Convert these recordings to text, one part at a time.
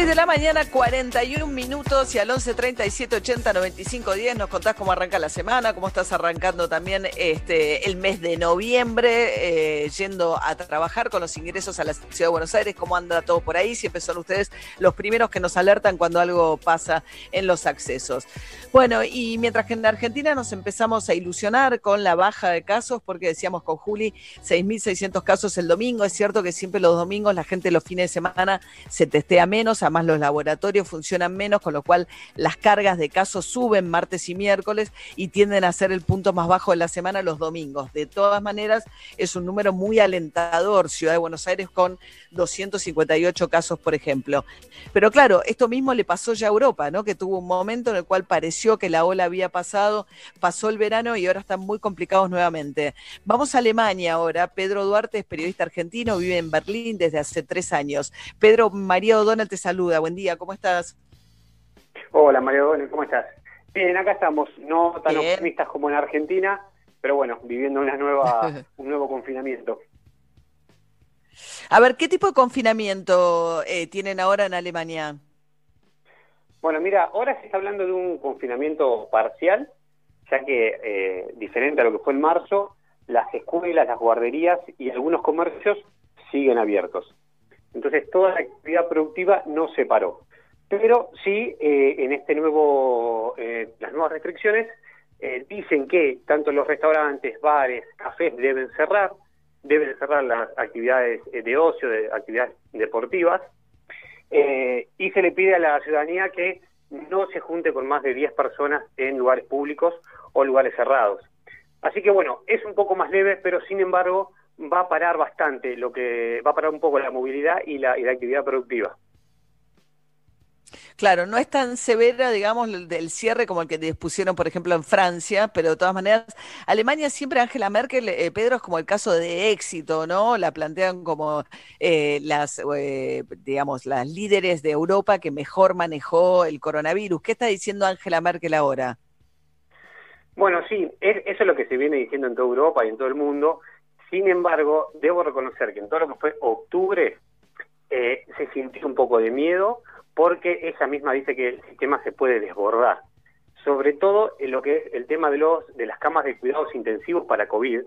6 de la mañana, 41 minutos y al 11 37 80 95 10 nos contás cómo arranca la semana, cómo estás arrancando también este el mes de noviembre, eh, yendo a trabajar con los ingresos a la ciudad de Buenos Aires, cómo anda todo por ahí, siempre son ustedes los primeros que nos alertan cuando algo pasa en los accesos. Bueno, y mientras que en Argentina nos empezamos a ilusionar con la baja de casos, porque decíamos con Juli 6.600 casos el domingo, es cierto que siempre los domingos la gente los fines de semana se testea menos, además los laboratorios funcionan menos, con lo cual las cargas de casos suben martes y miércoles y tienden a ser el punto más bajo de la semana los domingos. De todas maneras, es un número muy alentador, Ciudad de Buenos Aires con 258 casos, por ejemplo. Pero claro, esto mismo le pasó ya a Europa, ¿no? Que tuvo un momento en el cual pareció que la ola había pasado, pasó el verano y ahora están muy complicados nuevamente. Vamos a Alemania ahora. Pedro Duarte es periodista argentino, vive en Berlín desde hace tres años. Pedro María O'Donnell te saluda. Buen día, ¿cómo estás? Hola María O'Donnell, ¿cómo estás? Bien, acá estamos, no tan optimistas como en Argentina, pero bueno, viviendo una nueva, un nuevo confinamiento. A ver, ¿qué tipo de confinamiento eh, tienen ahora en Alemania? Bueno, mira, ahora se está hablando de un confinamiento parcial, ya que, eh, diferente a lo que fue en marzo, las escuelas, las guarderías y algunos comercios siguen abiertos. Entonces, toda la actividad productiva no se paró. Pero sí, eh, en este nuevo, las nuevas restricciones dicen que tanto los restaurantes, bares, cafés deben cerrar, deben cerrar las actividades eh, de ocio, de actividades deportivas, eh, y se le pide a la ciudadanía que no se junte con más de 10 personas en lugares públicos o lugares cerrados. Así que bueno, es un poco más leve, pero sin embargo va a parar bastante, lo que va a parar un poco la movilidad y la, y la actividad productiva. Claro, no es tan severa, digamos, del cierre como el que dispusieron, por ejemplo, en Francia, pero de todas maneras, Alemania siempre, Angela Merkel, eh, Pedro, es como el caso de éxito, ¿no? La plantean como eh, las, eh, digamos, las líderes de Europa que mejor manejó el coronavirus. ¿Qué está diciendo Angela Merkel ahora? Bueno, sí, eso es lo que se viene diciendo en toda Europa y en todo el mundo. Sin embargo, debo reconocer que en todo lo que fue octubre se sintió un poco de miedo porque ella misma dice que el sistema se puede desbordar. Sobre todo en lo que es el tema de, los, de las camas de cuidados intensivos para COVID,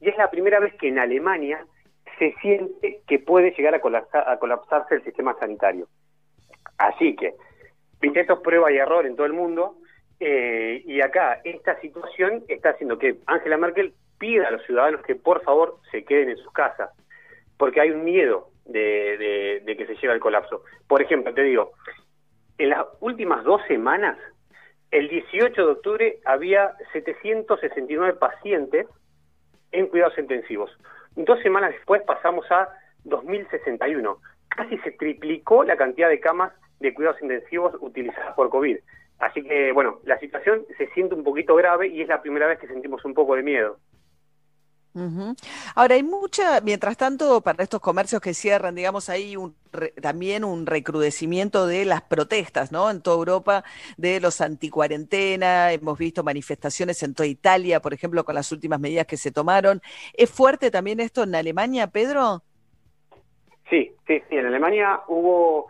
y es la primera vez que en Alemania se siente que puede llegar a, colapsarse el sistema sanitario. Así que, viste, esto es prueba y error en todo el mundo, eh, y acá esta situación está haciendo que Angela Merkel pida a los ciudadanos que por favor se queden en sus casas, porque hay un miedo de, que se llegue al colapso. Por ejemplo, te digo, en las últimas dos semanas, el 18 de octubre había 769 pacientes en cuidados intensivos. Dos semanas después pasamos a 2061. Casi se triplicó la cantidad de camas de cuidados intensivos utilizadas por COVID. Así que, bueno, la situación se siente un poquito grave y es la primera vez que sentimos un poco de miedo. Ahora, hay mucha, mientras tanto, para estos comercios que cierran, digamos, hay un, también un recrudecimiento de las protestas, ¿no? En toda Europa, de los anticuarentena, hemos visto manifestaciones en toda Italia, por ejemplo, con las últimas medidas que se tomaron. ¿Es fuerte también esto en Alemania, Pedro? Sí, sí, sí, en Alemania hubo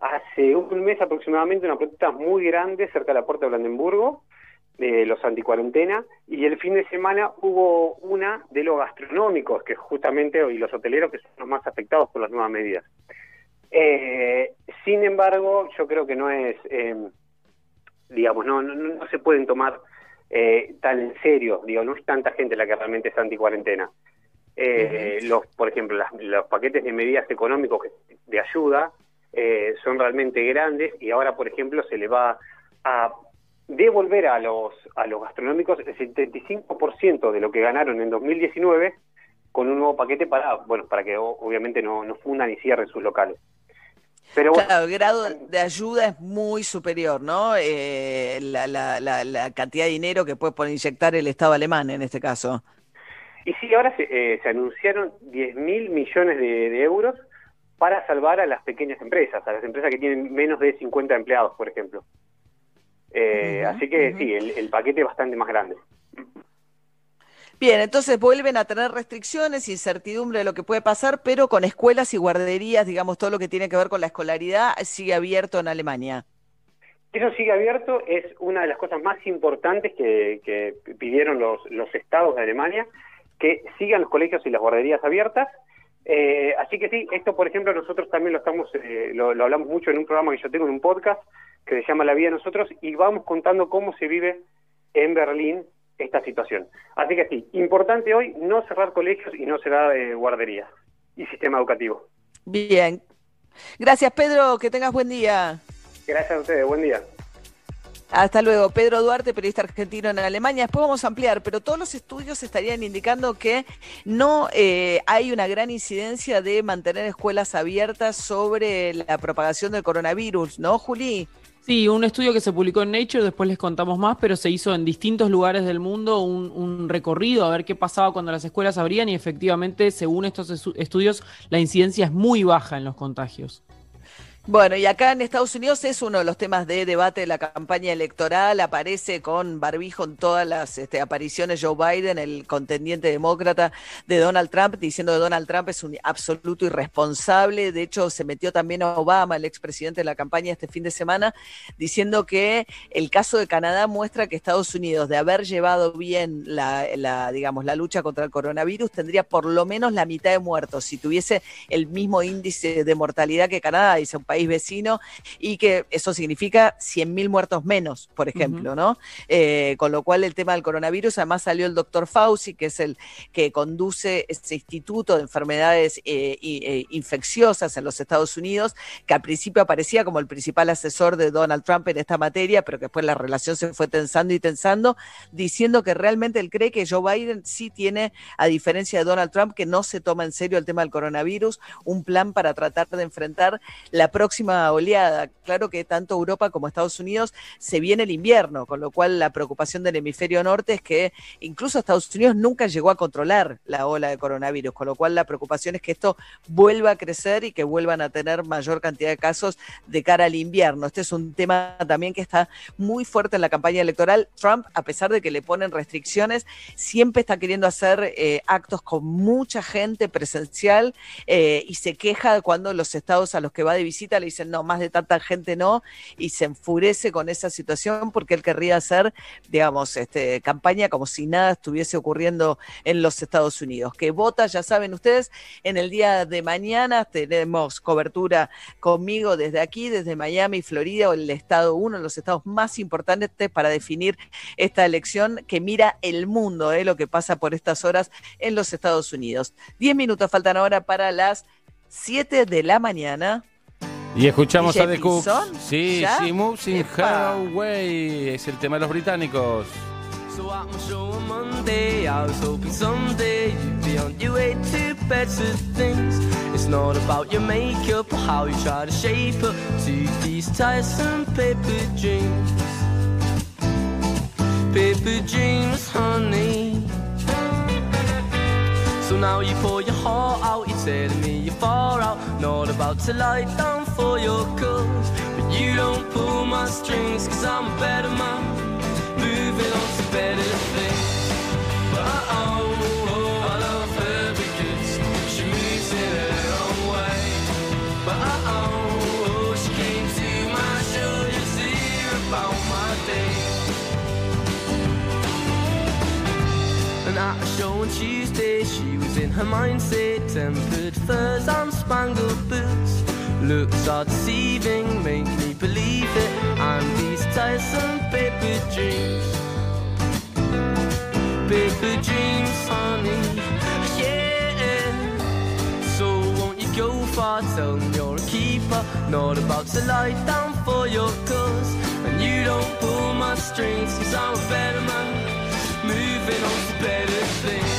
hace un mes aproximadamente una protesta muy grande cerca de la puerta de Brandenburgo, de los anticuarentena y el fin de semana hubo una de los gastronómicos que justamente y los hoteleros que son los más afectados por las nuevas medidas. Eh, sin embargo, yo creo que no es, em, digamos, no, no, se pueden tomar eh, tan en serio, digo, no es tanta gente la que realmente está anticuarentena. Eh, los, por ejemplo, los paquetes de medidas económicos de ayuda son realmente grandes y ahora, por ejemplo, se le va a devolver a los, a los gastronómicos el 75% de lo que ganaron en 2019 con un nuevo paquete para, bueno, para que obviamente no, no fundan y cierren sus locales. Pero claro, el grado de ayuda es muy superior, ¿no? Eh, la, la, la, cantidad de dinero que puede inyectar el Estado alemán en este caso. Y sí, ahora se, eh, se anunciaron 10 mil millones de, euros para salvar a las pequeñas empresas, a las empresas que tienen menos de 50 empleados, por ejemplo. Eh, así que sí, el, paquete es bastante más grande. Bien, entonces vuelven a tener restricciones, incertidumbre de lo que puede pasar, pero con escuelas y guarderías, digamos, todo lo que tiene que ver con la escolaridad sigue abierto en Alemania. Eso sigue abierto, es una de las cosas más importantes que, pidieron los, los estados de Alemania, que sigan los colegios y las guarderías abiertas. Eh, así que sí, esto por ejemplo nosotros también lo estamos, eh, lo, hablamos mucho en un programa que yo tengo en un podcast que se llama La Vida de Nosotros y vamos contando cómo se vive en Berlín esta situación. Así que sí, importante hoy no cerrar colegios y no cerrar eh, guarderías y sistema educativo. Bien. Gracias Pedro, que tengas buen día. Gracias a ustedes, buen día. Hasta luego. Pedro Duarte, periodista argentino en Alemania. Después vamos a ampliar, pero todos los estudios estarían indicando que no eh, hay una gran incidencia de mantener escuelas abiertas sobre la propagación del coronavirus, ¿no, Juli? Sí, un estudio que se publicó en Nature, después les contamos más, pero se hizo en distintos lugares del mundo un, un recorrido a ver qué pasaba cuando las escuelas abrían y efectivamente, según estos estudios, la incidencia es muy baja en los contagios. Bueno, y acá en Estados Unidos es uno de los temas de debate de la campaña electoral. Aparece con barbijo en todas las este, apariciones Joe Biden, el contendiente demócrata de Donald Trump, diciendo que Donald Trump es un absoluto irresponsable. De hecho, se metió también a Obama, el expresidente de la campaña, este fin de semana, diciendo que el caso de Canadá muestra que Estados Unidos, de haber llevado bien la, digamos, la lucha contra el coronavirus, tendría por lo menos la mitad de muertos si tuviese el mismo índice de mortalidad que Canadá, dice un país vecino y que eso significa 100.000 muertos menos, por ejemplo, ¿no? Eh, con lo cual el tema del coronavirus, además salió el doctor Fauci, que es el que conduce este instituto de enfermedades eh, eh, infecciosas en los Estados Unidos, que al principio aparecía como el principal asesor de Donald Trump en esta materia, pero que después la relación se fue tensando y tensando, diciendo que realmente él cree que Joe Biden sí tiene, a diferencia de Donald Trump, que no se toma en serio el tema del coronavirus, un plan para tratar de enfrentar la próxima próxima oleada. Claro que tanto Europa como Estados Unidos se viene el invierno, con lo cual la preocupación del hemisferio norte es que incluso Estados Unidos nunca llegó a controlar la ola de coronavirus, con lo cual la preocupación es que esto vuelva a crecer y que vuelvan a tener mayor cantidad de casos de cara al invierno. Este es un tema también que está muy fuerte en la campaña electoral. Trump, a pesar de que le ponen restricciones, siempre está queriendo hacer eh, actos con mucha gente presencial eh, y se queja cuando los estados a los que va de visita le dicen, no, más de tanta gente no, y se enfurece con esa situación porque él querría hacer, digamos, este, campaña como si nada estuviese ocurriendo en los Estados Unidos. Que vota, ya saben ustedes, en el día de mañana tenemos cobertura conmigo desde aquí, desde Miami, Florida, o el estado, uno de los estados más importantes para definir esta elección que mira el mundo, ¿eh? lo que pasa por estas horas en los Estados Unidos. Diez minutos faltan ahora para las siete de la mañana. Y escuchamos a The Cooks. Sí, sí, Moves in Way. Es el tema de los británicos. So I'm sure Monday I was hoping someday you'd be on your way to better things. It's not about your makeup or how you try to shape up to these tiresome paper dreams. Paper dreams, honey. Now you pour your heart out, you're telling me you're far out, not about to lie down for your cause. But you don't pull my strings, cause I'm a better man, moving on to better things. But oh, oh, I her she moves in her own way. But oh, oh she came to my to about my. And at a show on Tuesday, she in her mindset, tempered furs and spangled boots. Looks are deceiving, make me believe it. And these tiresome paper dreams, paper dreams, honey. Yeah. So won't you go far? Tell me you're a keeper, not about to lie down for your cause. And you don't pull my strings, cause I'm a better man, moving on to better things.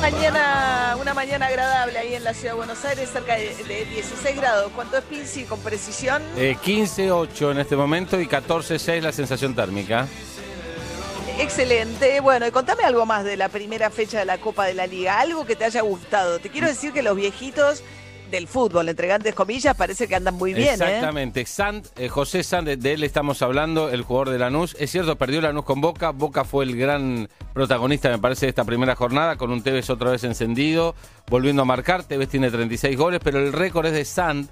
Mañana, una mañana agradable ahí en la ciudad de Buenos Aires, cerca de, de 16 grados. ¿Cuánto es Pinci con precisión? Eh, 15.8 en este momento y 14.6 la sensación térmica. Excelente. Bueno, y contame algo más de la primera fecha de la Copa de la Liga. Algo que te haya gustado. Te quiero decir que los viejitos del fútbol, entre comillas, parece que andan muy bien, ¿eh? Exactamente. Sand, eh, José Sand, de, él estamos hablando, el jugador de Lanús. Es cierto, perdió Lanús con Boca. Boca fue el gran protagonista, me parece, de esta primera jornada, con un Tevez otra vez encendido, volviendo a marcar. Tevez tiene 36 goles, pero el récord es de Sand,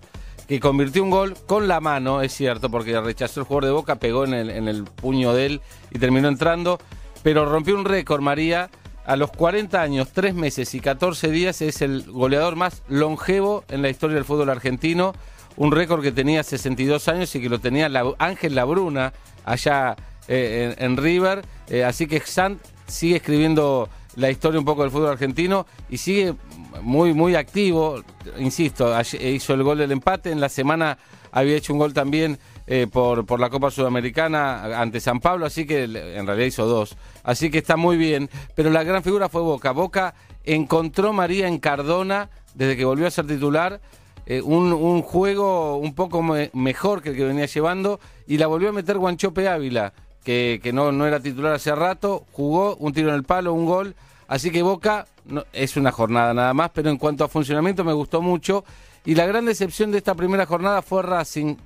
que convirtió un gol con la mano, es cierto, porque rechazó el jugador de Boca, pegó en el puño de él y terminó entrando. Pero rompió un récord, María. A los 40 años, 3 meses y 14 días es el goleador más longevo en la historia del fútbol argentino. Un récord que tenía 62 años y que lo tenía Ángel Labruna allá eh, en, River. Eh, así que Sand sigue escribiendo la historia un poco del fútbol argentino y sigue muy, muy activo. Insisto, hizo el gol del empate. En la semana había hecho un gol también eh, por, por la Copa Sudamericana ante San Pablo, así que en realidad hizo dos. Así que está muy bien. Pero la gran figura fue Boca. Boca encontró María en Cardona desde que volvió a ser titular. eh, un, juego un poco me- mejor que el que venía llevando y la volvió a meter Guanchope Ávila, que, que no, no era titular hace rato, jugó un tiro en el palo, un gol, así que Boca es una jornada nada más, pero en cuanto a funcionamiento me gustó mucho y la gran decepción de esta primera jornada fue Racing,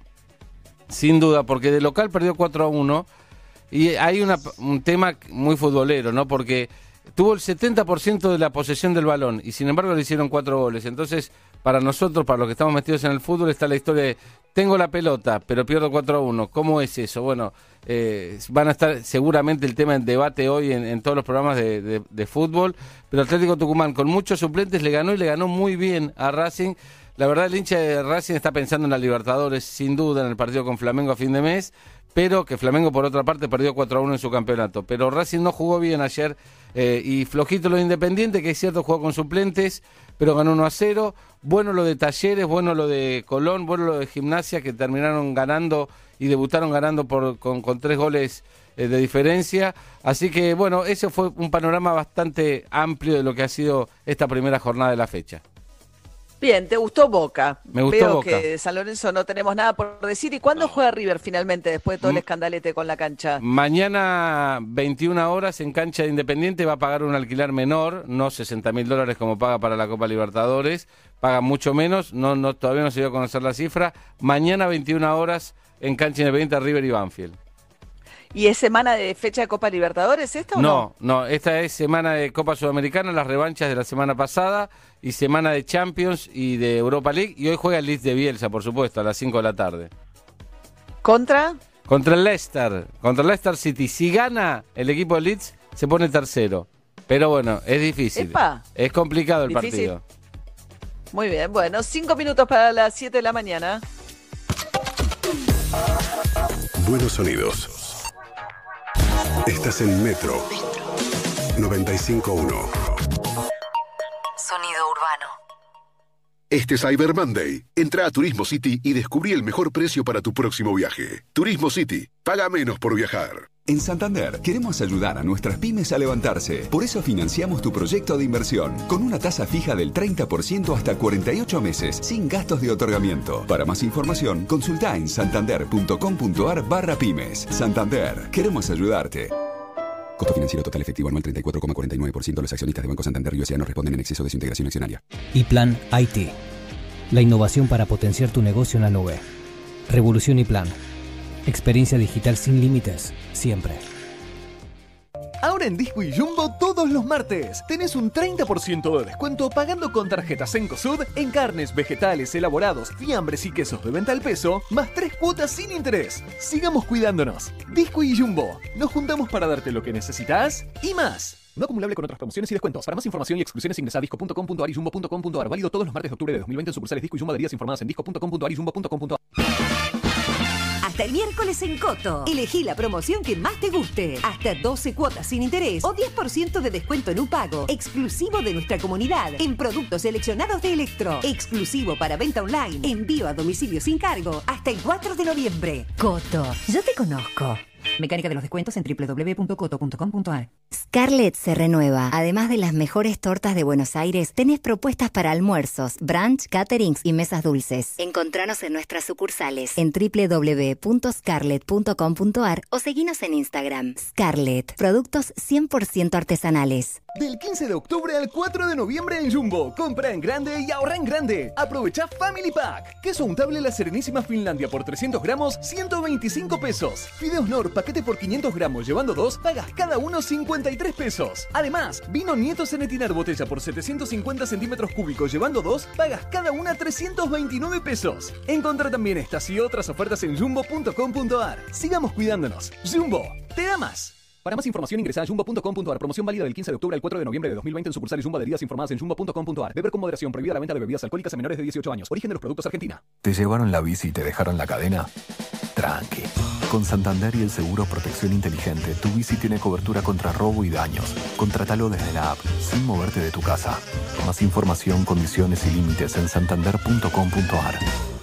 sin duda, porque de local perdió 4 a 1 y hay una- un tema muy futbolero, ¿no? Porque tuvo el 70% de la posesión del balón y sin embargo le hicieron cuatro goles. Entonces, para nosotros, para los que estamos metidos en el fútbol, está la historia de tengo la pelota, pero pierdo 4 a 1. ¿Cómo es eso? Bueno, eh, van a estar seguramente el tema en debate hoy en, todos los programas de- de fútbol, pero Atlético Tucumán con muchos suplentes le ganó y le ganó muy bien a Racing. La verdad, el hincha de Racing está pensando en la Libertadores, sin duda, en el partido con Flamengo a fin de mes, pero que Flamengo, por otra parte, perdió 4 a 1 en su campeonato. Pero Racing no jugó bien ayer eh, y flojito lo de Independiente, que es cierto, jugó con suplentes, pero ganó 1 a 0. Bueno lo de Talleres, bueno lo de Colón, bueno lo de Gimnasia, que terminaron ganando y debutaron ganando con tres goles eh, de diferencia. Así que, bueno, ese fue un panorama bastante amplio de lo que ha sido esta primera jornada de la fecha. Bien, ¿te gustó Boca? Me gustó Veo Boca. que de San Lorenzo no tenemos nada por decir. ¿Y cuándo juega River finalmente, después de todo el escandalete con la cancha? Mañana, 21 horas, en cancha de Independiente, va a pagar un alquiler menor, no 60 mil dólares como paga para la Copa Libertadores, paga mucho menos, no, no, todavía no se dio a conocer la cifra. Mañana, 21 horas, en cancha Independiente, River y Banfield. ¿Y es semana de fecha de Copa Libertadores esta o no? No, no, esta es semana de Copa Sudamericana, las revanchas de la semana pasada, y semana de Champions y de Europa League, y hoy juega el Leeds de Bielsa, por supuesto, a las 5 de la tarde. ¿Contra? Contra el Leicester, contra el Leicester City. Si gana el equipo de Leeds, se pone tercero. Pero bueno, es difícil. Epa. Es complicado el Difícil. partido. Muy bien, bueno, cinco minutos para las 7 de la mañana. Buenos sonidos. Estás en Metro 95.1. Este Cyber Monday, entra a Turismo City y descubrí el mejor precio para tu próximo viaje. Turismo City, paga menos por viajar. En Santander queremos ayudar a nuestras pymes a levantarse. Por eso financiamos tu proyecto de inversión con una tasa fija del 30% hasta 48 meses, sin gastos de otorgamiento. Para más información, consulta en santander.com.ar barra pymes. Santander, queremos ayudarte. Costo financiero total efectivo anual 34,49%. Los accionistas de Banco Santander y no responden en exceso de su integración accionaria. y Plan IT. La innovación para potenciar tu negocio en la nube. Revolución y Plan. Experiencia digital sin límites, siempre. Ahora en Disco y Jumbo todos los martes tenés un 30% de descuento pagando con tarjetas Cencosud en carnes, vegetales, elaborados, fiambres y quesos de venta al peso, más tres cuotas sin interés. Sigamos cuidándonos. Disco y Jumbo. Nos juntamos para darte lo que necesitas y más. No acumulable con otras promociones y descuentos. Para más información y exclusiones ingresa a disco.com.ar y jumbo.com.ar. Válido todos los martes de octubre de 2020 en sucursales Disco y Jumbo adheridas informadas en disco.com.ar y jumbo.com.ar. El miércoles en Coto. Elegí la promoción que más te guste. Hasta 12 cuotas sin interés o 10% de descuento en un pago. Exclusivo de nuestra comunidad. En productos seleccionados de Electro. Exclusivo para venta online. Envío a domicilio sin cargo. Hasta el 4 de noviembre. Coto. Yo te conozco. Mecánica de los descuentos en www.coto.com.ar. Scarlett se renueva. Además de las mejores tortas de Buenos Aires, tenés propuestas para almuerzos, brunch, caterings y mesas dulces. Encontranos en nuestras sucursales en www.scarlett.com.ar o seguinos en Instagram. Scarlett, productos 100% artesanales. Del 15 de octubre al 4 de noviembre en Jumbo. Compra en grande y ahorra en grande. Aprovecha Family Pack. Queso untable La Serenísima Finlandia por 300 gramos, 125 pesos. Fideos Nor, paquete por 500 gramos, llevando dos, pagas cada uno 53 pesos. Además, vino Nieto Cenetinar botella por 750 centímetros cúbicos, llevando dos, pagas cada una 329 pesos. Encontra también estas y otras ofertas en jumbo.com.ar. Sigamos cuidándonos. Jumbo, te da más. Para más información ingresa a jumbo.com.ar. Promoción válida del 15 de octubre al 4 de noviembre de 2020 en sucursales Jumbo adheridas informadas en jumbo.com.ar. Beber con moderación. Prohibida la venta de bebidas alcohólicas a menores de 18 años. Origen de los productos Argentina. ¿Te llevaron la bici y te dejaron la cadena? Tranqui. Con Santander y el seguro Protección Inteligente, tu bici tiene cobertura contra robo y daños. Contratalo desde la app, sin moverte de tu casa. Más información, condiciones y límites en santander.com.ar.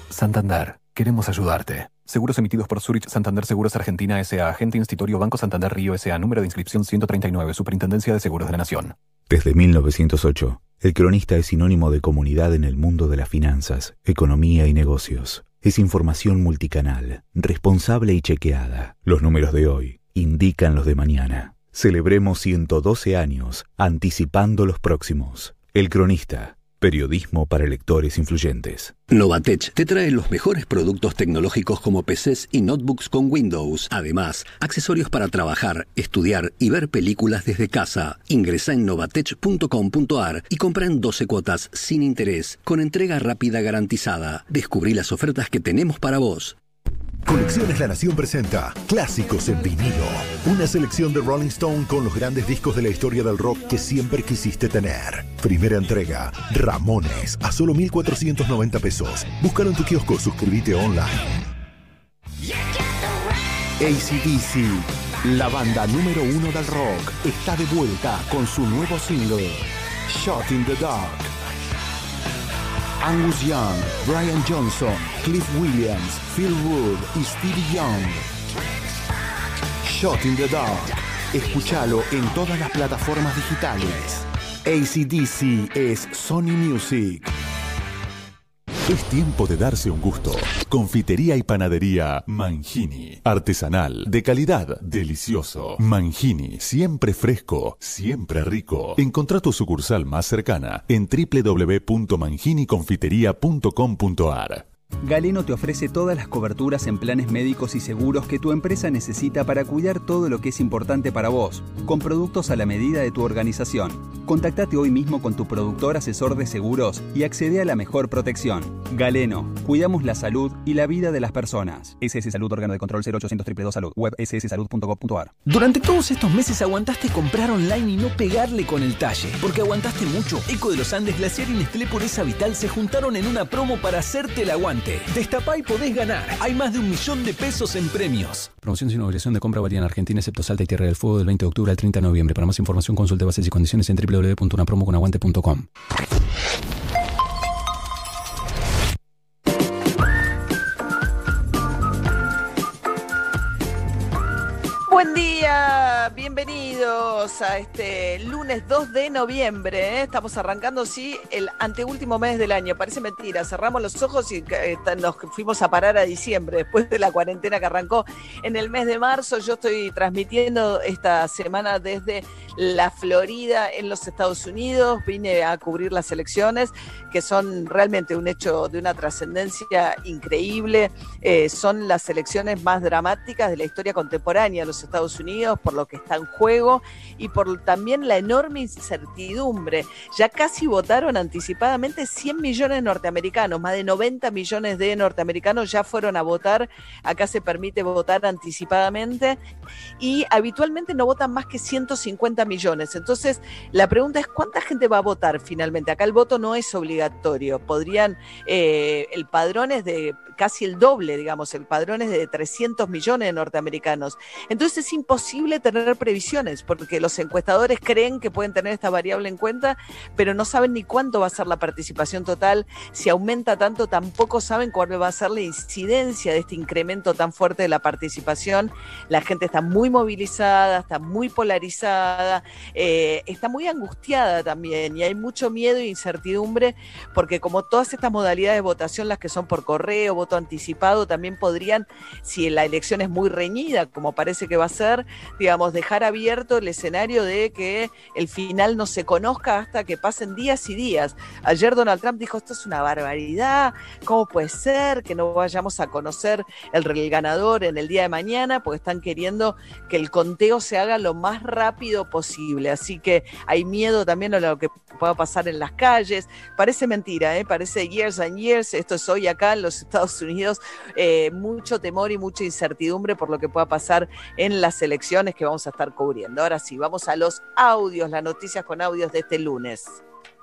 Santander, queremos ayudarte. Seguros emitidos por Zurich Santander Seguros Argentina S.A. Agente Institutorio Banco Santander Río S.A. Número de inscripción 139. Superintendencia de Seguros de la Nación. Desde 1908, el cronista es sinónimo de comunidad en el mundo de las finanzas, economía y negocios. Es información multicanal, responsable y chequeada. Los números de hoy indican los de mañana. Celebremos 112 años, anticipando los próximos. El cronista. Periodismo para lectores influyentes. Novatech te trae los mejores productos tecnológicos como PCs y notebooks con Windows. Además, accesorios para trabajar, estudiar y ver películas desde casa. Ingresa en novatech.com.ar y compra en 12 cuotas sin interés, con entrega rápida garantizada. Descubrí las ofertas que tenemos para vos. Colecciones La Nación presenta Clásicos en vinilo. Una selección de Rolling Stone con los grandes discos de la historia del rock que siempre quisiste tener. Primera entrega, Ramones, a solo 1,490 pesos. Búscalo en tu kiosco, suscríbete online. ACDC, la banda número uno del rock, está de vuelta con su nuevo single, Shot in the Dark. Angus Young, Brian Johnson, Cliff Williams, Phil Wood y Stevie Young. Shot in the Dark. Escúchalo en todas las plataformas digitales. ACDC es Sony Music. Es tiempo de darse un gusto. Confitería y panadería Mangini. Artesanal, de calidad, delicioso. Mangini, siempre fresco, siempre rico. Encontrá tu sucursal más cercana en www.manginiconfiteria.com.ar. Galeno te ofrece todas las coberturas en planes médicos y seguros que tu empresa necesita para cuidar todo lo que es importante para vos, con productos a la medida de tu organización. Contactate hoy mismo con tu productor asesor de seguros y accede a la mejor protección. Galeno, cuidamos la salud y la vida de las personas. SS Salud, órgano de control 0800 222 Salud, web sssalud.gov.ar. Durante todos estos meses aguantaste comprar online y no pegarle con el talle, porque aguantaste mucho. Eco de los Andes, Glaciar y Nestlé Pureza Vital se juntaron en una promo para hacerte el aguante. Destapá y podés ganar. Hay más de un millón de pesos en premios. Promoción sin obligación de compra varía en Argentina, excepto Salta y Tierra del Fuego del 20 de octubre al 30 de noviembre. Para más información consulte bases y condiciones en www.unapromoconaguante.com. Buen día, a este lunes 2 de noviembre. ¿eh? Estamos arrancando, sí, el anteúltimo mes del año. Parece mentira, cerramos los ojos y eh, nos fuimos a parar a diciembre, después de la cuarentena que arrancó en el mes de marzo. Yo estoy transmitiendo esta semana desde la Florida, en los Estados Unidos. Vine a cubrir las elecciones, que son realmente un hecho de una trascendencia increíble. Eh, son las elecciones más dramáticas de la historia contemporánea de los Estados Unidos, por lo que está en juego y por también la enorme incertidumbre. Ya casi votaron anticipadamente 100 millones de norteamericanos, más de 90 millones de norteamericanos ya fueron a votar. Acá se permite votar anticipadamente y habitualmente no votan más que 150 millones. Entonces, la pregunta es, ¿cuánta gente va a votar finalmente? Acá el voto no es obligatorio. Podrían, eh, el padrón es de casi el doble, digamos, el padrón es de 300 millones de norteamericanos. Entonces es imposible tener previsiones, porque los encuestadores creen que pueden tener esta variable en cuenta, pero no saben ni cuánto va a ser la participación total. Si aumenta tanto, tampoco saben cuál va a ser la incidencia de este incremento tan fuerte de la participación. La gente está muy movilizada, está muy polarizada, eh, está muy angustiada también y hay mucho miedo e incertidumbre porque como todas estas modalidades de votación, las que son por correo, voto anticipado, también podrían, si la elección es muy reñida, como parece que va a ser, digamos, dejar abierto el escenario de que el final no se conozca hasta que pasen días y días. Ayer Donald Trump dijo, esto es una barbaridad, ¿cómo puede ser que no vayamos a conocer el, ganador en el día de mañana? Porque están queriendo que el conteo se haga lo más rápido posible. Así que hay miedo también a lo que pueda pasar en las calles. Parece mentira, ¿eh? parece years and years. Esto es hoy acá en los Estados Unidos. Eh, mucho temor y mucha incertidumbre por lo que pueda pasar en las elecciones que vamos a estar cubriendo. Ahora sí, vamos a los audios, las noticias con audios de este lunes.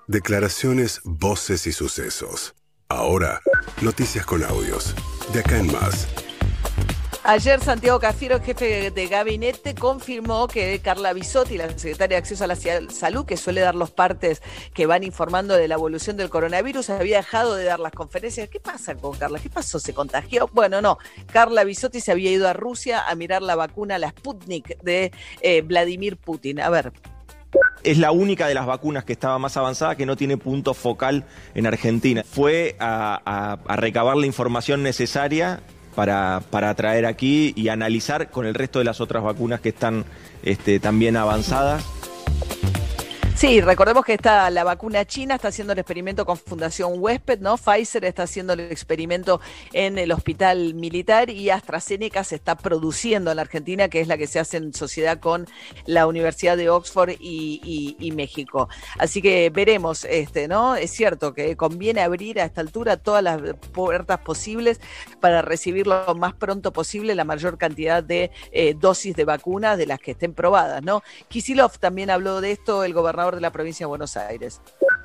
Declaraciones, voces y sucesos. Ahora, noticias con audios. De acá en más. Ayer Santiago Cafiero, jefe de gabinete, confirmó que Carla Bisotti, la secretaria de Acceso a la Salud, que suele dar los partes que van informando de la evolución del coronavirus, había dejado de dar las conferencias. ¿Qué pasa con Carla? ¿Qué pasó? ¿Se contagió? Bueno, no. Carla Bisotti se había ido a Rusia a mirar la vacuna, la Sputnik de eh, Vladimir Putin. A ver. Es la única de las vacunas que estaba más avanzada que no tiene punto focal en Argentina. Fue a, recabar la información necesaria para, para traer aquí y analizar con el resto de las otras vacunas que están este, también avanzadas. Sí, recordemos que está la vacuna china está haciendo el experimento con Fundación Huésped, ¿no? Pfizer está haciendo el experimento en el hospital militar y AstraZeneca se está produciendo en la Argentina, que es la que se hace en sociedad con la Universidad de Oxford y, México. Así que veremos, este, ¿no? Es cierto que conviene abrir a esta altura todas las puertas posibles para recibir lo más pronto posible la mayor cantidad de eh, dosis de vacunas de las que estén probadas, ¿no? Kisilov también habló de esto, el gobernador de la provincia de Buenos Aires.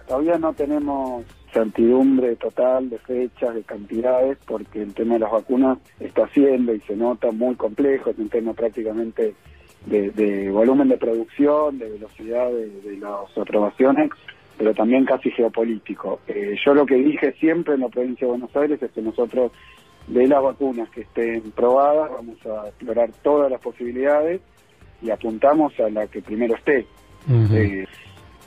Todavía no tenemos certidumbre total de fechas, de cantidades, porque el tema de las vacunas está siendo y se nota muy complejo, es un tema prácticamente de, de volumen de producción, de velocidad de, de, las aprobaciones, pero también casi geopolítico. Eh, yo lo que dije siempre en la provincia de Buenos Aires es que nosotros de las vacunas que estén probadas vamos a explorar todas las posibilidades y apuntamos a la que primero esté. Uh -huh. eh,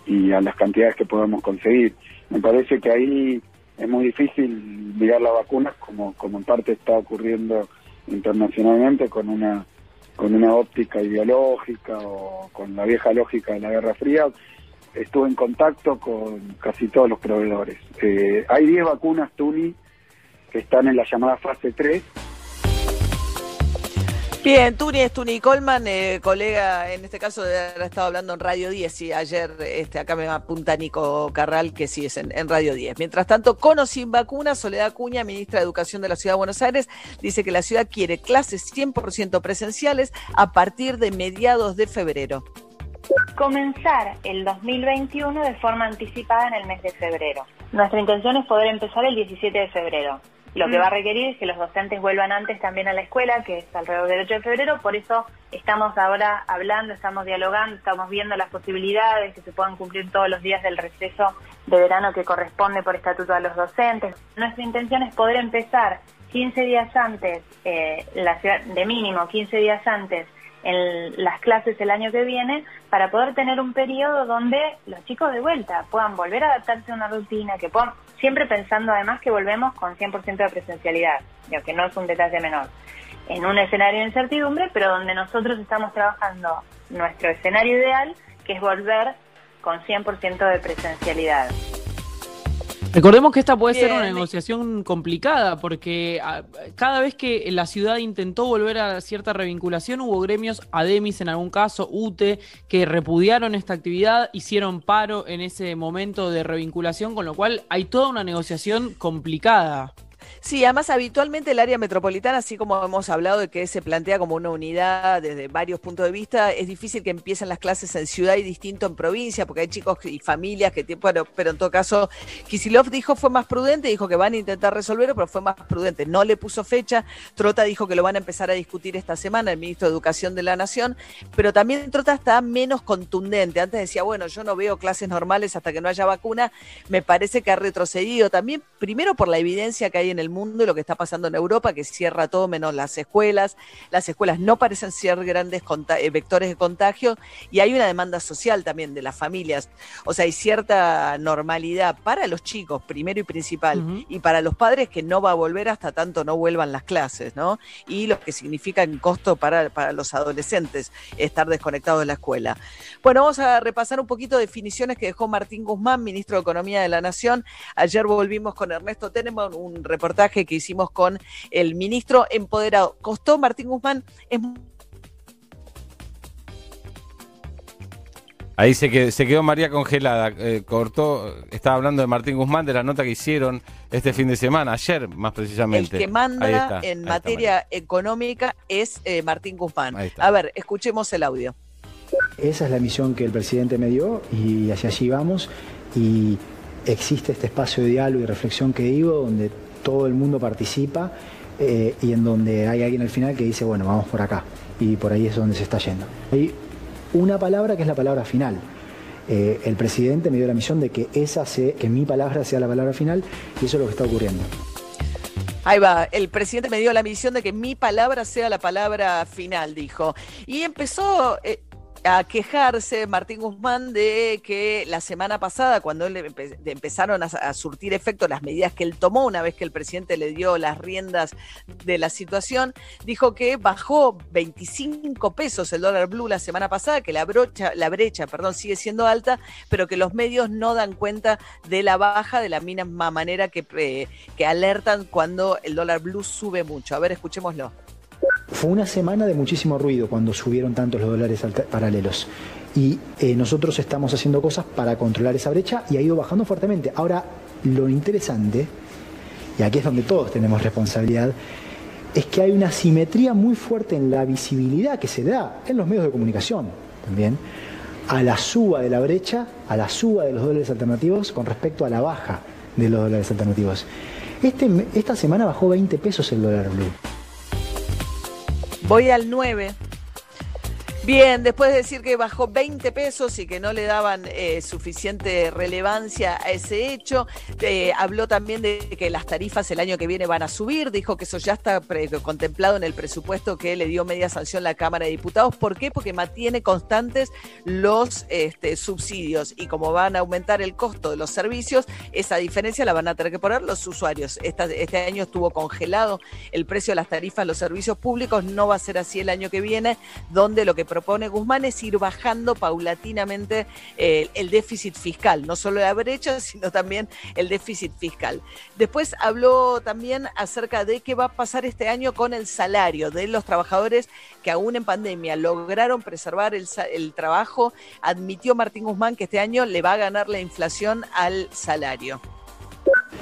y a las cantidades que podamos conseguir. Me parece que ahí es muy difícil mirar la vacuna como, como en parte está ocurriendo internacionalmente con una con una óptica ideológica o con la vieja lógica de la Guerra Fría. Estuve en contacto con casi todos los proveedores. Eh, hay 10 vacunas Tuni que están en la llamada fase 3 Bien, Tuni es Tuni Colman, eh, colega en este caso de haber estado hablando en Radio 10 y ayer este, acá me apunta Nico Carral que sí es en, Radio 10. Mientras tanto, con o sin vacuna, Soledad Cuña, ministra de Educación de la Ciudad de Buenos Aires, dice que la ciudad quiere clases 100% presenciales a partir de mediados de febrero. Comenzar el 2021 de forma anticipada en el mes de febrero. Nuestra intención es poder empezar el 17 de febrero. Lo que va a requerir es que los docentes vuelvan antes también a la escuela, que es alrededor del 8 de febrero, por eso estamos ahora hablando, estamos dialogando, estamos viendo las posibilidades que se puedan cumplir todos los días del receso de verano que corresponde por estatuto a los docentes. Nuestra intención es poder empezar 15 días antes, eh, la ciudad, de mínimo 15 días antes, en las clases el año que viene para poder tener un periodo donde los chicos de vuelta puedan volver a adaptarse a una rutina, que puedan, siempre pensando además que volvemos con 100% de presencialidad, que no es un detalle menor, en un escenario de incertidumbre, pero donde nosotros estamos trabajando nuestro escenario ideal, que es volver con 100% de presencialidad. Recordemos que esta puede Bien. ser una negociación complicada porque a, cada vez que la ciudad intentó volver a cierta revinculación hubo gremios, ADEMIS en algún caso, UTE, que repudiaron esta actividad, hicieron paro en ese momento de revinculación, con lo cual hay toda una negociación complicada. Sí, además habitualmente el área metropolitana, así como hemos hablado de que se plantea como una unidad desde varios puntos de vista, es difícil que empiecen las clases en ciudad y distinto en provincia, porque hay chicos y familias que, bueno, pero en todo caso, Kisilov dijo fue más prudente, dijo que van a intentar resolverlo, pero fue más prudente, no le puso fecha, Trota dijo que lo van a empezar a discutir esta semana, el ministro de Educación de la Nación, pero también Trota está menos contundente, antes decía, bueno, yo no veo clases normales hasta que no haya vacuna, me parece que ha retrocedido también, primero por la evidencia que hay en el mundo y lo que está pasando en Europa, que cierra todo menos las escuelas. Las escuelas no parecen ser grandes eh, vectores de contagio y hay una demanda social también de las familias. O sea, hay cierta normalidad para los chicos, primero y principal, y para los padres que no va a volver hasta tanto no vuelvan las clases, ¿no? Y lo que significa en costo para, para los adolescentes estar desconectados de la escuela. Bueno, vamos a repasar un poquito definiciones que dejó Martín Guzmán, ministro de Economía de la Nación. Ayer volvimos con Ernesto Tenemos un reportaje que hicimos con el ministro empoderado. Costó Martín Guzmán, es Ahí se quedó, se quedó María congelada, eh, cortó, estaba hablando de Martín Guzmán, de la nota que hicieron este fin de semana, ayer más precisamente. El que manda en materia económica es eh, Martín Guzmán. A ver, escuchemos el audio. Esa es la misión que el presidente me dio y hacia allí vamos y existe este espacio de diálogo y reflexión que digo donde todo el mundo participa eh, y en donde hay alguien al final que dice, bueno, vamos por acá. Y por ahí es donde se está yendo. Hay una palabra que es la palabra final. Eh, el presidente me dio la misión de que, esa que mi palabra sea la palabra final y eso es lo que está ocurriendo. Ahí va, el presidente me dio la misión de que mi palabra sea la palabra final, dijo. Y empezó, eh, a quejarse Martín Guzmán de que la semana pasada, cuando empezaron a, surtir efecto las medidas que él tomó una vez que el presidente le dio las riendas de la situación, dijo que bajó 25 pesos el dólar blue la semana pasada, que la, brocha, la brecha perdón, sigue siendo alta, pero que los medios no dan cuenta de la baja de la misma manera que, eh, que alertan cuando el dólar blue sube mucho. A ver, escuchémoslo. Fue una semana de muchísimo ruido cuando subieron tantos los dólares paralelos. Y eh, nosotros estamos haciendo cosas para controlar esa brecha y ha ido bajando fuertemente. Ahora, lo interesante, y aquí es donde todos tenemos responsabilidad, es que hay una simetría muy fuerte en la visibilidad que se da en los medios de comunicación también a la suba de la brecha, a la suba de los dólares alternativos con respecto a la baja de los dólares alternativos. Este, esta semana bajó 20 pesos el dólar blue. Voy al 9. Bien, después de decir que bajó 20 pesos y que no le daban eh, suficiente relevancia a ese hecho, eh, habló también de que las tarifas el año que viene van a subir, dijo que eso ya está contemplado en el presupuesto que le dio media sanción la Cámara de Diputados. ¿Por qué? Porque mantiene constantes los este, subsidios y como van a aumentar el costo de los servicios, esa diferencia la van a tener que poner los usuarios. este año estuvo congelado el precio de las tarifas los servicios públicos, no va a ser así el año que viene, donde lo que propone Guzmán es ir bajando paulatinamente eh, el déficit fiscal, no solo la brecha, sino también el déficit fiscal. Después habló también acerca de qué va a pasar este año con el salario de los trabajadores que aún en pandemia lograron preservar el, el trabajo. Admitió Martín Guzmán que este año le va a ganar la inflación al salario.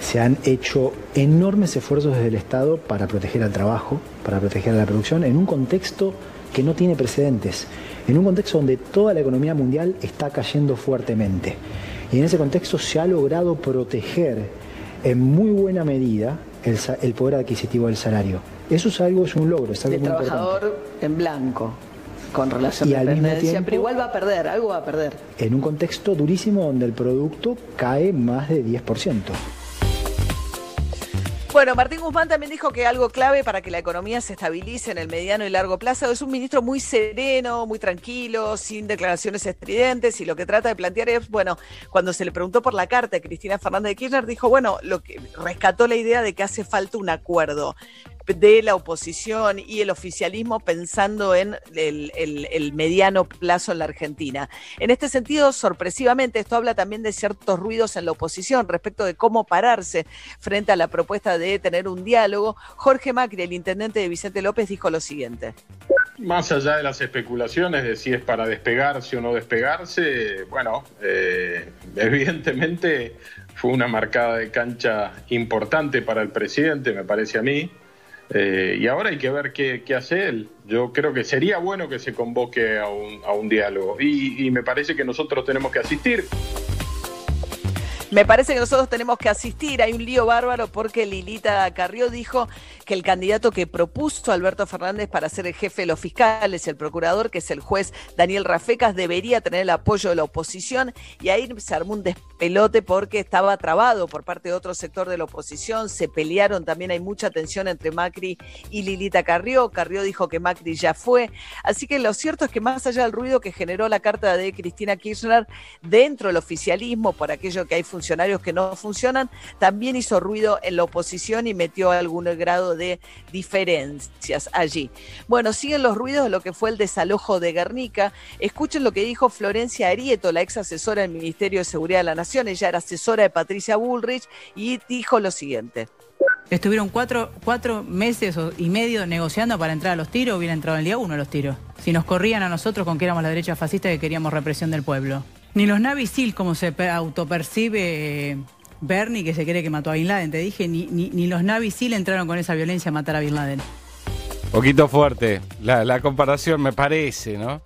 Se han hecho enormes esfuerzos desde el Estado para proteger al trabajo, para proteger a la producción, en un contexto que no tiene precedentes, en un contexto donde toda la economía mundial está cayendo fuertemente. Y en ese contexto se ha logrado proteger en muy buena medida el, poder adquisitivo del salario. Eso es algo, es un logro, es algo de trabajador en blanco con relación y a la dependencia, pero igual va a perder, algo va a perder. En un contexto durísimo donde el producto cae más de 10%. Bueno, Martín Guzmán también dijo que algo clave para que la economía se estabilice en el mediano y largo plazo es un ministro muy sereno, muy tranquilo, sin declaraciones estridentes y lo que trata de plantear es, bueno, cuando se le preguntó por la carta a Cristina Fernández de Kirchner, dijo, bueno, lo que rescató la idea de que hace falta un acuerdo de la oposición y el oficialismo pensando en el, mediano plazo en la Argentina. En este sentido, sorpresivamente, esto habla también de ciertos ruidos en la oposición respecto de cómo pararse frente a la propuesta de tener un diálogo. Jorge Macri, el intendente de Vicente López, dijo lo siguiente. Más allá de las especulaciones de si es para despegarse o no despegarse, bueno, eh, evidentemente fue una marcada de cancha importante para el presidente, me parece a mí. Eh, y ahora hay que ver qué, qué, hace él. Yo creo que sería bueno que se convoque a un, a un diálogo y, y me parece que nosotros tenemos que asistir. Me parece que nosotros tenemos que asistir. Hay un lío bárbaro porque Lilita Carrió dijo que el candidato que propuso Alberto Fernández para ser el jefe de los fiscales, el procurador, que es el juez Daniel Rafecas, debería tener el apoyo de la oposición. Y ahí se armó un despelote porque estaba trabado por parte de otro sector de la oposición. Se pelearon, también hay mucha tensión entre Macri y Lilita Carrió. Carrió dijo que Macri ya fue. Así que lo cierto es que más allá del ruido que generó la carta de Cristina Kirchner dentro del oficialismo, por aquello que hay funcionarios que no funcionan, también hizo ruido en la oposición y metió algún grado de diferencias allí. Bueno, siguen los ruidos de lo que fue el desalojo de Guernica. Escuchen lo que dijo Florencia Arieto, la ex asesora del Ministerio de Seguridad de la Nación. Ella era asesora de Patricia Bullrich y dijo lo siguiente. Estuvieron cuatro, cuatro meses y medio negociando para entrar a los tiros, hubiera entrado el día uno a los tiros. Si nos corrían a nosotros con que éramos la derecha fascista que queríamos represión del pueblo. Ni los Navy SEAL, como se autopercibe eh, Bernie, que se cree que mató a Bin Laden, te dije, ni, ni, ni, los Navy SEAL entraron con esa violencia a matar a Bin Laden. Poquito fuerte la, la comparación, me parece, ¿no?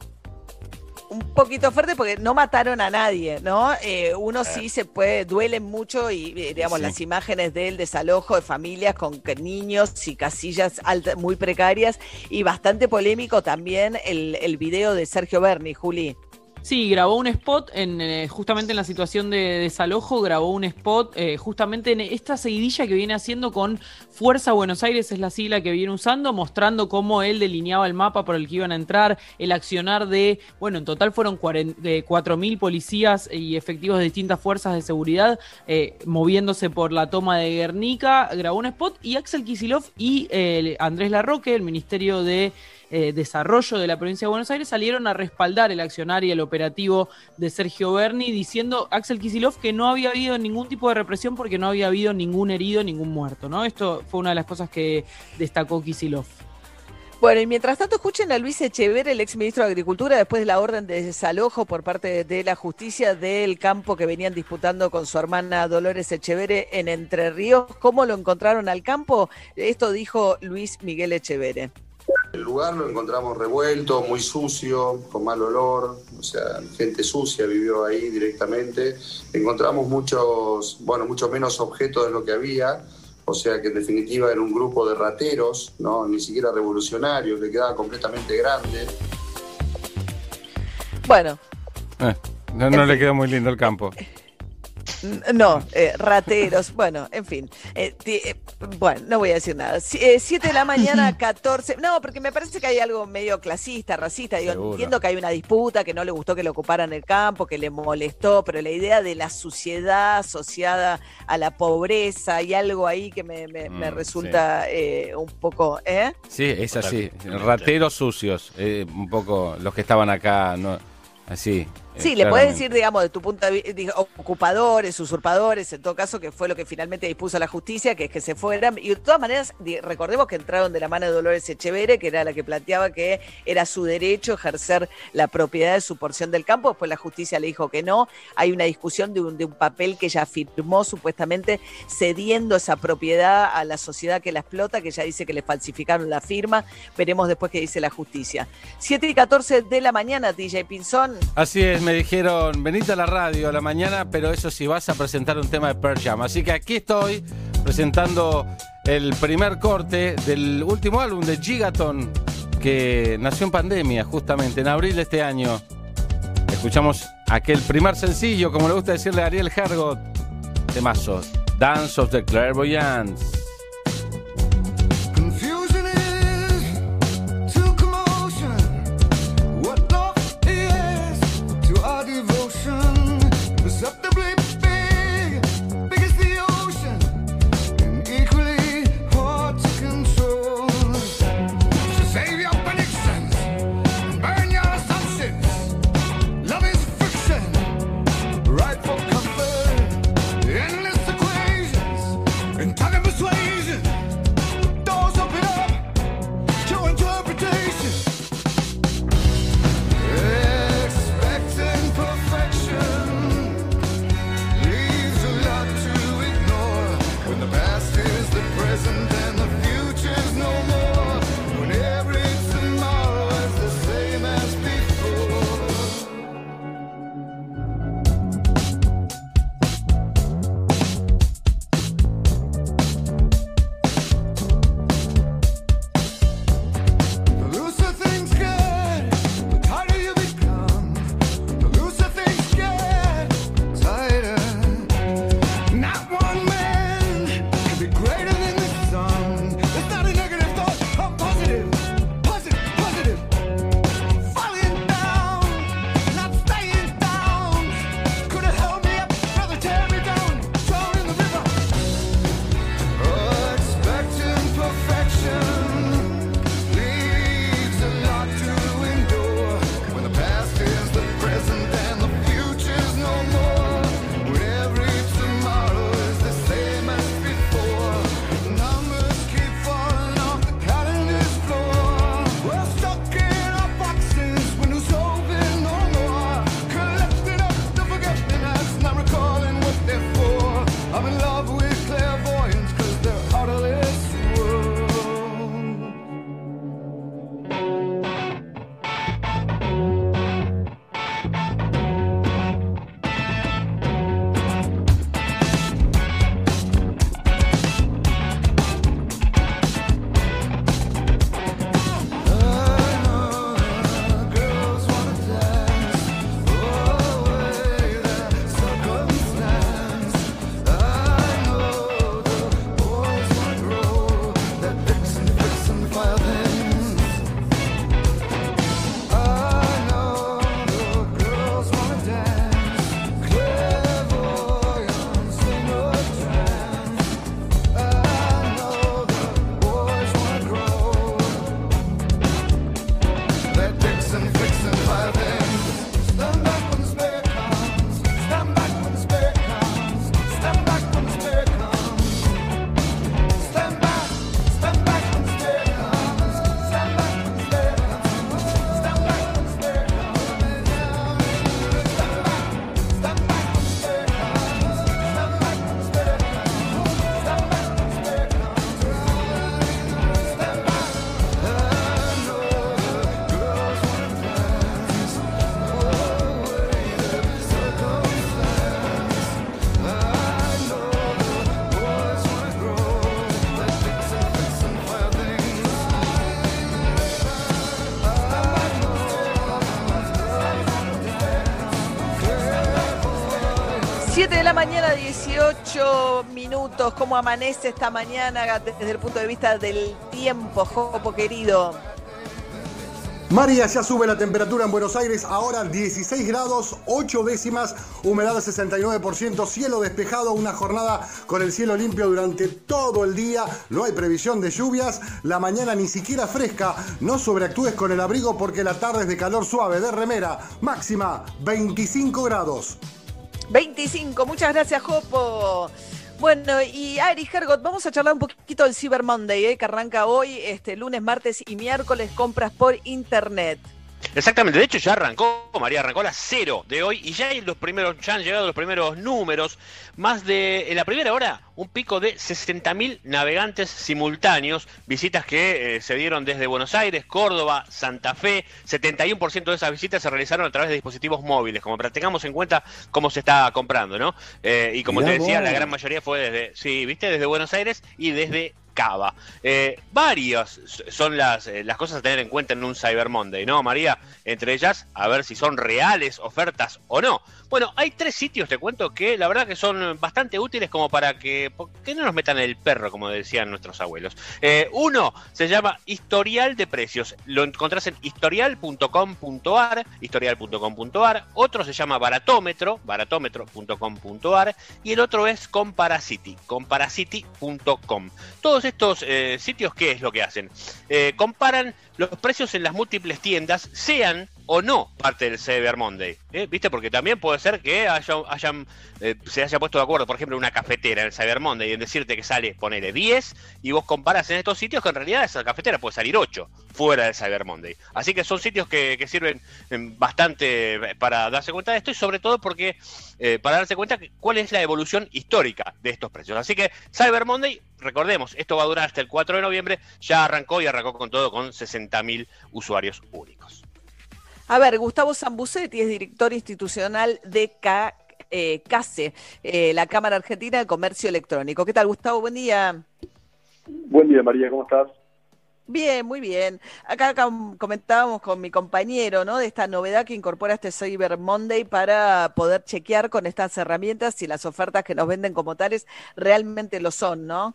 un poquito fuerte porque no mataron a nadie, ¿no? Eh, uno sí se puede, duele mucho y digamos sí. las imágenes del desalojo de familias con niños y casillas altas, muy precarias y bastante polémico también el, el video de Sergio Berni, Juli. Sí, grabó un spot en, eh, justamente en la situación de desalojo, grabó un spot eh, justamente en esta seguidilla que viene haciendo con Fuerza Buenos Aires, es la sigla que viene usando, mostrando cómo él delineaba el mapa por el que iban a entrar, el accionar de, bueno, en total fueron 4.000 policías y efectivos de distintas fuerzas de seguridad eh, moviéndose por la toma de Guernica, grabó un spot y Axel Kisilov y eh, Andrés Larroque, el Ministerio de eh, Desarrollo de la provincia de Buenos Aires salieron a respaldar el accionar y el operativo de Sergio Berni, diciendo Axel Kisilov que no había habido ningún tipo de represión porque no había habido ningún herido, ningún muerto. ¿no? Esto fue una de las cosas que destacó Kisilov. Bueno, y mientras tanto escuchen a Luis Echever, el exministro de Agricultura, después de la orden de desalojo por parte de la justicia del campo que venían disputando con su hermana Dolores Echevere en Entre Ríos. ¿Cómo lo encontraron al campo? Esto dijo Luis Miguel Echevere. El lugar lo encontramos revuelto, muy sucio, con mal olor, o sea, gente sucia vivió ahí directamente. Encontramos muchos, bueno, mucho menos objetos de lo que había, o sea que en definitiva era un grupo de rateros, ¿no? ni siquiera revolucionarios, le quedaba completamente grande. Bueno. Eh, no, no le quedó muy lindo el campo. No, eh, rateros, bueno, en fin. Eh, eh, bueno, no voy a decir nada. 7 de la mañana, 14. No, porque me parece que hay algo medio clasista, racista. Digo, Seguro. entiendo que hay una disputa, que no le gustó que le ocuparan el campo, que le molestó, pero la idea de la suciedad asociada a la pobreza, hay algo ahí que me, me, me Mm, resulta eh, un poco. ¿eh? Sí, es así. Rateros sucios. eh, un poco los que estaban acá, no, así. Sí, le puedes decir, digamos, de tu punto de vista, ocupadores, usurpadores, en todo caso, que fue lo que finalmente dispuso la justicia, que es que se fueran. Y de todas maneras, recordemos que entraron de la mano de Dolores Echevere, que era la que planteaba que era su derecho ejercer la propiedad de su porción del campo. Después la justicia le dijo que no. Hay una discusión de un, de un papel que ella firmó, supuestamente cediendo esa propiedad a la sociedad que la explota, que ella dice que le falsificaron la firma. Veremos después qué dice la justicia. 7 y 14 de la mañana, DJ Pinzón. Así es, me dijeron, venite a la radio a la mañana, pero eso sí vas a presentar un tema de Pearl Jam. Así que aquí estoy presentando el primer corte del último álbum de Gigaton, que nació en pandemia, justamente en abril de este año. Escuchamos aquel primer sencillo, como le gusta decirle a Ariel Hergot, temazo, Dance of the Clairvoyants. La mañana, 18 minutos. ¿Cómo amanece esta mañana desde el punto de vista del tiempo, Jopo querido? María, ya sube la temperatura en Buenos Aires, ahora 16 grados, 8 décimas, humedad de 69%, cielo despejado, una jornada con el cielo limpio durante todo el día, no hay previsión de lluvias, la mañana ni siquiera fresca, no sobreactúes con el abrigo porque la tarde es de calor suave, de remera, máxima 25 grados. 25, muchas gracias, Jopo. Bueno, y Ari Hergot, vamos a charlar un poquito del Cyber Monday, eh, que arranca hoy, este lunes, martes y miércoles, compras por internet. Exactamente, de hecho ya arrancó, María arrancó a las cero de hoy y ya hay los primeros, ya han llegado los primeros números, más de, en la primera hora, un pico de 60.000 navegantes simultáneos, visitas que eh, se dieron desde Buenos Aires, Córdoba, Santa Fe, 71% de esas visitas se realizaron a través de dispositivos móviles, como para tengamos en cuenta cómo se está comprando, ¿no? Eh, y como Mirá te decía, vos. la gran mayoría fue desde, sí, viste, desde Buenos Aires y desde Eh, varias son las, eh, las cosas a tener en cuenta en un Cyber Monday, ¿no, María? Entre ellas, a ver si son reales ofertas o no. Bueno, hay tres sitios, te cuento, que la verdad que son bastante útiles como para que, que no nos metan el perro, como decían nuestros abuelos. Eh, uno se llama Historial de Precios. Lo encontrás en historial.com.ar, historial.com.ar. Otro se llama Baratómetro, baratómetro.com.ar. Y el otro es Comparacity, comparacity.com. Todos estos eh, sitios, ¿qué es lo que hacen? Eh, comparan los precios en las múltiples tiendas, sean o no parte del Cyber Monday. ¿eh? ¿Viste? Porque también puede ser que haya, hayan, eh, se haya puesto de acuerdo, por ejemplo, una cafetera en Cyber Monday en decirte que sale, ponele 10, y vos comparas en estos sitios que en realidad esa cafetera puede salir 8 fuera del Cyber Monday. Así que son sitios que, sirven eh, bastante para darse cuenta de esto y sobre todo porque eh, para darse cuenta que- cuál es la evolución histórica de estos precios. Así que Cyber Monday, recordemos, esto va a durar hasta el 4 de noviembre, ya arrancó y arrancó con todo con 60.000 usuarios únicos. A ver, Gustavo Zambucetti es director institucional de Ca- eh, CASE, eh, la Cámara Argentina de Comercio Electrónico. ¿Qué tal, Gustavo? Buen día. Buen día, María, ¿cómo estás? Bien, muy bien. Acá com- comentábamos con mi compañero, ¿no? De esta novedad que incorpora este Cyber Monday para poder chequear con estas herramientas si las ofertas que nos venden como tales realmente lo son, ¿no?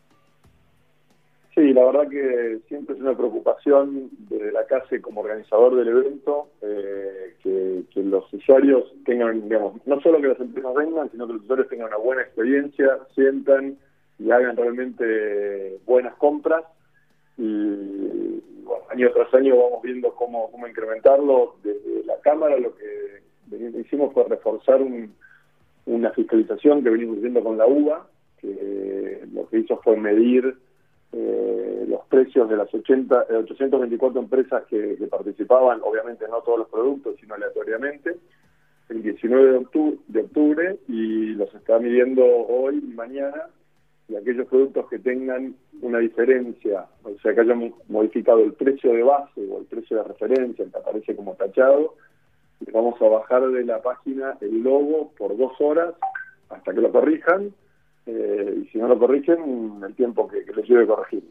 Sí, la verdad que siempre es una preocupación desde la CASE como organizador del evento eh, que, los usuarios tengan, digamos, no solo que las empresas vengan, sino que los usuarios tengan una buena experiencia, sientan y hagan realmente buenas compras. Y bueno, año tras año vamos viendo cómo, cómo incrementarlo. Desde la Cámara lo que hicimos fue reforzar un- una fiscalización que venimos haciendo con la UBA, que lo que hizo fue medir eh, los precios de las 80, eh, 824 empresas que, participaban, obviamente no todos los productos, sino aleatoriamente, el 19 de octubre, de octubre y los está midiendo hoy y mañana, y aquellos productos que tengan una diferencia, o sea, que hayan modificado el precio de base o el precio de referencia, que aparece como tachado, vamos a bajar de la página el logo por dos horas hasta que lo corrijan, eh, y si no lo corrigen, el tiempo que, que les lleve corregirlo.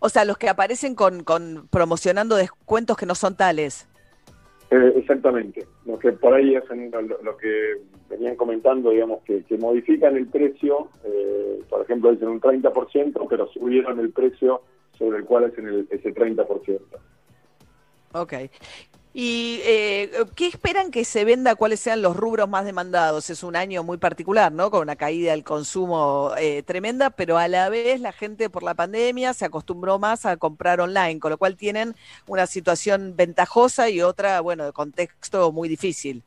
O sea, los que aparecen con, con promocionando descuentos que no son tales. Eh, exactamente. Lo que por ahí hacen, lo, lo que venían comentando, digamos, que, que modifican el precio, eh, por ejemplo, dicen un 30%, pero subieron el precio sobre el cual hacen el, ese 30%. Ok. ¿Y eh, qué esperan que se venda? ¿Cuáles sean los rubros más demandados? Es un año muy particular, ¿no? Con una caída del consumo eh, tremenda, pero a la vez la gente por la pandemia se acostumbró más a comprar online, con lo cual tienen una situación ventajosa y otra, bueno, de contexto muy difícil.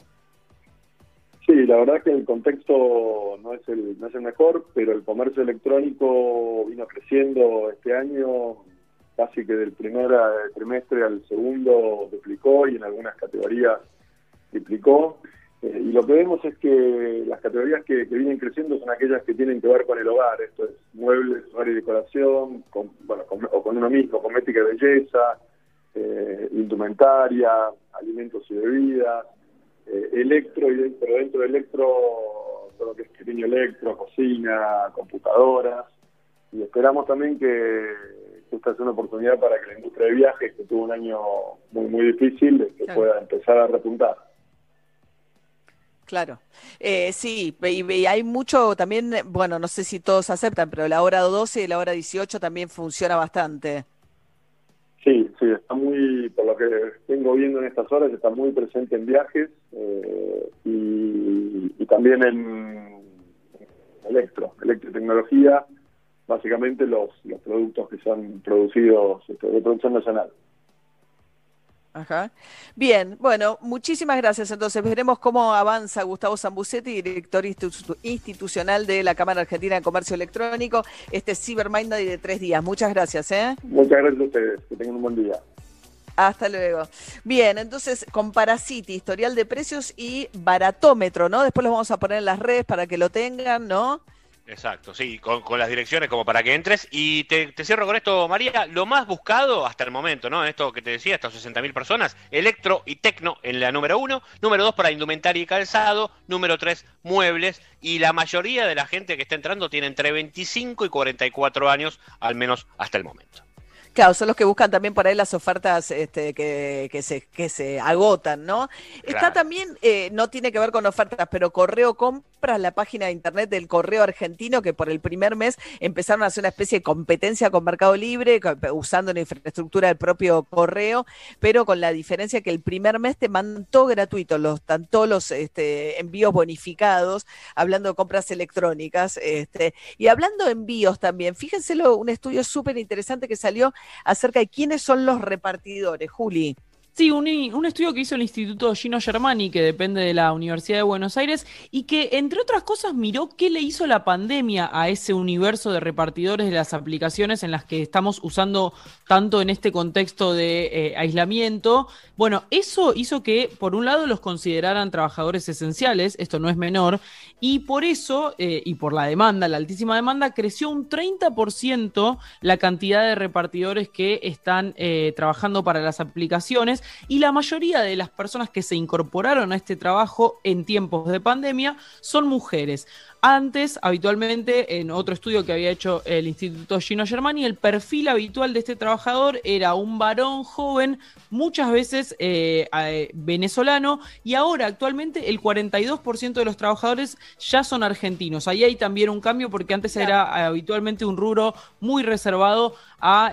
Sí, la verdad que el contexto no es el, no es el mejor, pero el comercio electrónico vino creciendo este año, casi que del primer eh, trimestre al segundo duplicó y en algunas categorías triplicó. Eh, y lo que vemos es que las categorías que, vienen creciendo son aquellas que tienen que ver con el hogar, esto es muebles, hogar y decoración, con, bueno, con- o con uno mismo, cosmética y belleza, eh, indumentaria, alimentos y bebidas, eh, electro y dentro, dentro de electro todo lo que es pequeño electro, cocina, computadoras y esperamos también que esta es una oportunidad para que la industria de viajes que tuvo un año muy muy difícil que Claro. pueda empezar a repuntar. Claro. Eh, sí, y, y hay mucho también, bueno, no sé si todos aceptan, pero la hora 12 y la hora 18 también funciona bastante. Sí, sí, está muy, por lo que vengo viendo en estas horas, está muy presente en viajes eh, y, y también en electro, electrotecnología, básicamente los, los productos que son producidos este, de producción nacional. Ajá. Bien, bueno, muchísimas gracias. Entonces, veremos cómo avanza Gustavo Zambucetti, director institu- institucional de la Cámara Argentina de Comercio Electrónico, este Cyber Monday de tres días. Muchas gracias, ¿eh? Muchas gracias a ustedes, que tengan un buen día. Hasta luego. Bien, entonces, con Parasiti, historial de precios y baratómetro, ¿no? Después los vamos a poner en las redes para que lo tengan, ¿no? Exacto, sí, con, con las direcciones como para que entres. Y te, te cierro con esto, María. Lo más buscado hasta el momento, ¿no? Esto que te decía, estas 60.000 personas, electro y tecno en la número uno. Número dos para indumentaria y calzado. Número tres, muebles. Y la mayoría de la gente que está entrando tiene entre 25 y 44 años, al menos hasta el momento. Claro, son los que buscan también por ahí las ofertas este, que, que, se, que se agotan, ¿no? Está también, eh, no tiene que ver con ofertas, pero Correo Compras, la página de internet del Correo Argentino, que por el primer mes empezaron a hacer una especie de competencia con Mercado Libre, usando la infraestructura del propio Correo, pero con la diferencia que el primer mes te mandan gratuito, los, tanto los este, envíos bonificados, hablando de compras electrónicas, este, y hablando de envíos también, fíjense lo- un estudio súper interesante que salió acerca de quiénes son los repartidores, Juli. Sí, un, estudio que hizo el Instituto Gino Germani, que depende de la Universidad de Buenos Aires, y que, entre otras cosas, miró qué le hizo la pandemia a ese universo de repartidores de las aplicaciones en las que estamos usando tanto en este contexto de eh, aislamiento. Bueno, eso hizo que, por un lado, los consideraran trabajadores esenciales, esto no es menor, y por eso, eh, y por la demanda, la altísima demanda, creció un 30% la cantidad de repartidores que están eh, trabajando para las aplicaciones y la mayoría de las personas que se incorporaron a este trabajo en tiempos de pandemia son mujeres. Antes, habitualmente, en otro estudio que había hecho el Instituto Gino Germani, el perfil habitual de este trabajador era un varón joven, muchas veces eh, eh, venezolano, y ahora actualmente el 42% de los trabajadores ya son argentinos. Ahí hay también un cambio porque antes era eh, habitualmente un rubro muy reservado a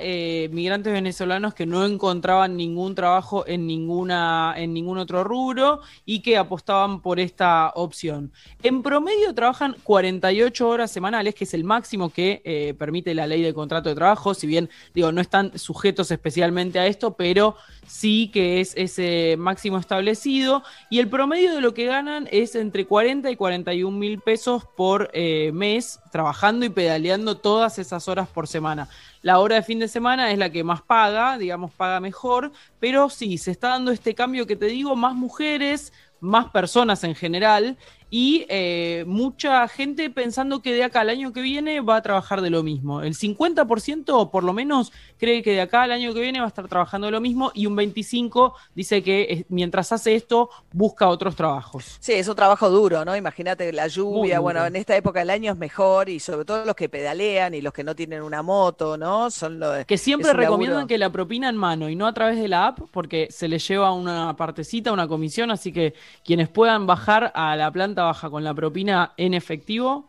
migrantes venezolanos que no encontraban ningún trabajo en ninguna en ningún otro rubro y que apostaban por esta opción. En promedio trabajan 48 horas semanales, que es el máximo que eh, permite la ley de contrato de trabajo, si bien digo no están sujetos especialmente a esto, pero sí que es ese máximo establecido y el promedio de lo que ganan es entre 40 y 41 mil pesos por eh, mes trabajando y pedaleando todas esas horas por semana. La hora de fin de semana es la que más paga, digamos, paga mejor, pero sí, se está dando este cambio que te digo, más mujeres, más personas en general y eh, mucha gente pensando que de acá al año que viene va a trabajar de lo mismo. El 50% o por lo menos cree que de acá al año que viene va a estar trabajando de lo mismo y un 25% dice que mientras hace esto busca otros trabajos. Sí, es un trabajo duro, ¿no? Imagínate la lluvia, bueno, en esta época del año es mejor y sobre todo los que pedalean y los que no tienen una moto, ¿no? Son los Que siempre recomiendan laburo. que la propina en mano y no a través de la app porque se les lleva una partecita, una comisión, así que quienes puedan bajar a la planta baja con la propina en efectivo,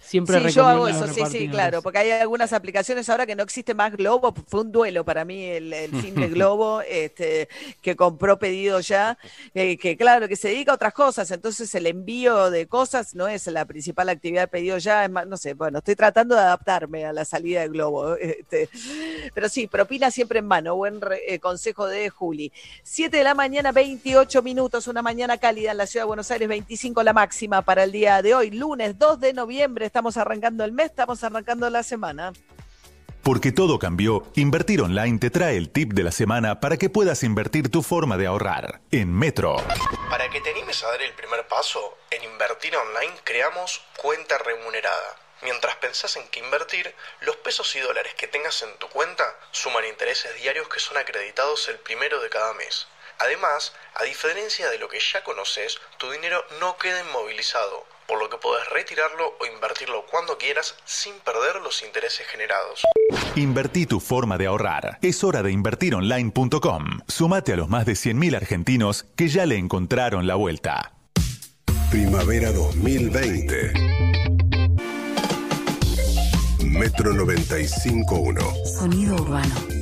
siempre Sí, yo hago eso, sí, sí, claro, porque hay algunas aplicaciones ahora que no existe más Globo, fue un duelo para mí el, el fin de Globo, este, que compró pedido ya, eh, que claro, que se dedica a otras cosas, entonces el envío de cosas no es la principal actividad de pedido ya, es más, no sé, bueno, estoy tratando de adaptarme a la salida de Globo, este, pero sí, propina siempre en mano, buen re- eh, consejo de Juli. 7 de la mañana, 28 minutos, una mañana cálida en la ciudad de Buenos Aires, 25 la máxima para el día de hoy, lunes 2 de noviembre, estamos arrancando el mes, estamos arrancando la semana. Porque todo cambió, Invertir Online te trae el tip de la semana para que puedas invertir tu forma de ahorrar. En Metro. Para que te animes a dar el primer paso, en Invertir Online creamos cuenta remunerada. Mientras pensás en qué invertir, los pesos y dólares que tengas en tu cuenta suman intereses diarios que son acreditados el primero de cada mes. Además, a diferencia de lo que ya conoces, tu dinero no queda inmovilizado, por lo que podés retirarlo o invertirlo cuando quieras sin perder los intereses generados. Invertí tu forma de ahorrar. Es hora de invertironline.com. Sumate a los más de 100.000 argentinos que ya le encontraron la vuelta. Primavera 2020. Metro 95.1. Sonido urbano.